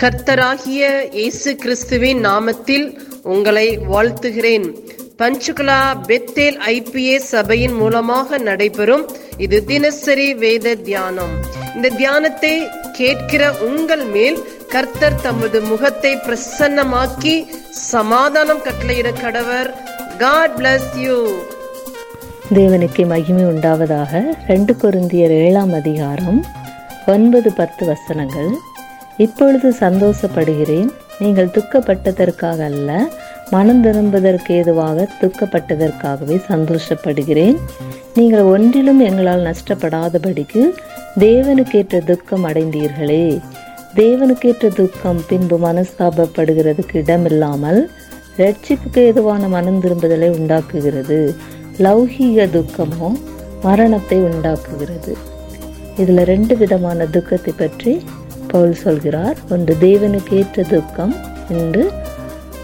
கர்த்தராகிய இயேசு கிறிஸ்துவின் நாமத்தில் உங்களை வாழ்த்துகிறேன். பஞ்சுகுலா பெத்தேல் ஐபிஏ சபையின் மூலமாக நடைபெறும் இது தினசரி வேத தியானம். இந்த தியானத்தை கேட்கிற உங்கள் மேல் கர்த்தர் தமது முகத்தை பிரசன்னமாக்கி சமாதானம் கட்டளையிட கடவர். காட் பிளஸ் யூ தேவனுக்கு மகிமை உண்டாவதாக ரெண்டு கொரிந்தியர் ஏழாம் அதிகாரம் ஒன்பது பத்து வசனங்கள். இப்பொழுது சந்தோஷப்படுகிறேன். நீங்கள் துக்கப்பட்டதற்காக அல்ல மனம் திரும்புவதற்கு ஏதுவாக துக்கப்பட்டதற்காகவே சந்தோஷப்படுகிறேன். நீங்கள் ஒன்றிலும் எங்களால் நஷ்டப்படாதபடிக்கு தேவனுக்கேற்ற துக்கம் அடைந்தீர்களே. தேவனுக்கேற்ற துக்கம் பின்பு மனஸ்தாபப்படுகிறதுக்கு இடமில்லாமல் ரட்சிப்புக்கு ஏதுவான மனம் திரும்புதலை உண்டாக்குகிறது. லௌகீக துக்கமோ மரணத்தை உண்டாக்குகிறது. இதில் ரெண்டு விதமான துக்கத்தை பற்றி பவுல் சொல்கிறார் ஒன்று தேவனுக்கு ஏற்ற துக்கம் என்று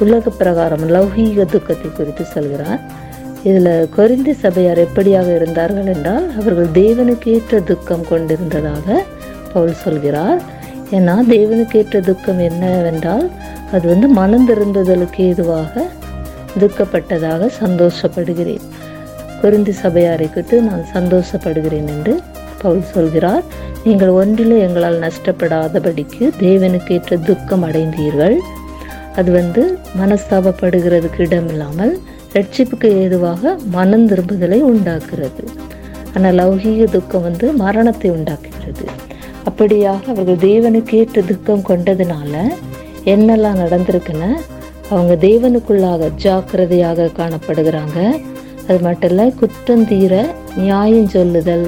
உலக பிரகாரம் லௌகீக துக்கத்தை குறித்து சொல்கிறார். இதில் கொரிந்தி சபையார் எப்படியாக இருந்தார்கள் என்றால் அவர்கள் தேவனுக்கு ஏற்ற துக்கம் கொண்டிருந்ததாக பவுல் சொல்கிறார். ஏன்னா தேவனுக்கு ஏற்ற துக்கம் என்னவென்றால் அது வந்து மனம் ஏதுவாக துக்கப்பட்டதாக சந்தோஷப்படுகிறேன். கொரிந்தி சபையாரை குறித்து நான் சந்தோஷப்படுகிறேன் என்று பவுல் சொல்கிறார் நீங்கள் ஒன்றிலும் எங்களால் நஷ்டப்படாதபடிக்கு தேவனுக்கேற்ற துக்கம் அடைந்தீர்கள். அது வந்து மனஸ்தாபப்படுகிறதுக்கு இடமில்லாமல் ரட்சிப்புக்கு ஏதுவாக மனம் திரும்புதலை உண்டாக்குறது ஆனால் லௌகீக துக்கம் வந்து மரணத்தை உண்டாக்குகிறது. அப்படியாக அவர்கள் தேவனுக்கேற்ற துக்கம் கொண்டதுனால என்னெல்லாம் நடந்திருக்குன்னு அவங்க தேவனுக்குள்ளாக ஜாக்கிரதையாக காணப்படுகிறாங்க. அது மட்டும் இல்லை குற்றம் தீர நியாயம் சொல்லுதல்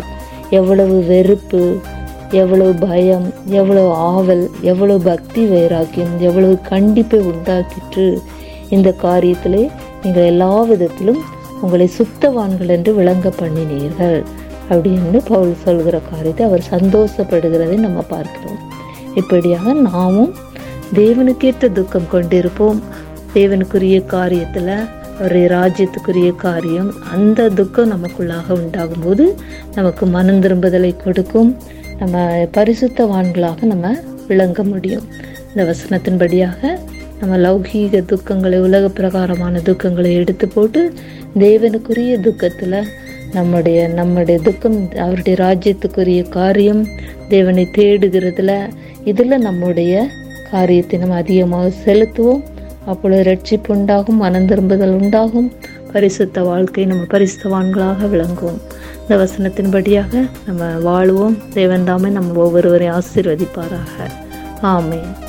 எவ்வளவு வெறுப்பு எவ்வளவு பயம் எவ்வளவு ஆவல் எவ்வளவு பக்தி வைராக்கியம் எவ்வளவு கண்டிப்பை உண்டாக்கிற்று. இந்த காரியத்திலே நீங்கள் எல்லா விதத்திலும் உங்களை சுத்தவான்கள் என்று விளங்க பண்ணினீர்கள். அப்படின்னு பவுல் சொல்கிற காரியத்தை அவர் சந்தோஷப்படுகிறதை நம்ம பார்க்கிறோம். இப்படியாக நாமும் தேவனுக்கேற்ற துக்கம் கொண்டிருப்போம். தேவனுக்குரிய காரியத்தில் அவருடைய ராஜ்யத்துக்குரிய காரியம் அந்த துக்கம் நமக்குள்ளாக உண்டாகும்போது நமக்கு மனம் திரும்புதலை கொடுக்கும். நம்ம பரிசுத்தவான்களாக நம்ம விளங்க முடியும். இந்த வசனத்தின்படியாக நம்ம லௌகீக துக்கங்களை உலக பிரகாரமான துக்கங்களை எடுத்து போட்டு தேவனுக்குரிய துக்கத்தில் நம்முடைய நம்முடைய துக்கம் அவருடைய ராஜ்யத்துக்குரிய காரியம் தேவனை தேடுகிறதுல இதில் நம்முடைய காரியத்தை நம்ம அதிகமாக செலுத்துவோம். அப்பொழுது ரட்சிப்பு உண்டாகும் மனந்திரும்புதல் உண்டாகும். பரிசுத்த வாழ்க்கை நம்ம பரிசுத்தவான்களாக விளங்குவோம். இந்த வசனத்தின்படியாக நம்ம வாழுவோம். தேவன் தாமே நம்ம ஒவ்வொருவரையும் ஆசீர்வதிப்பாராக. ஆமென்.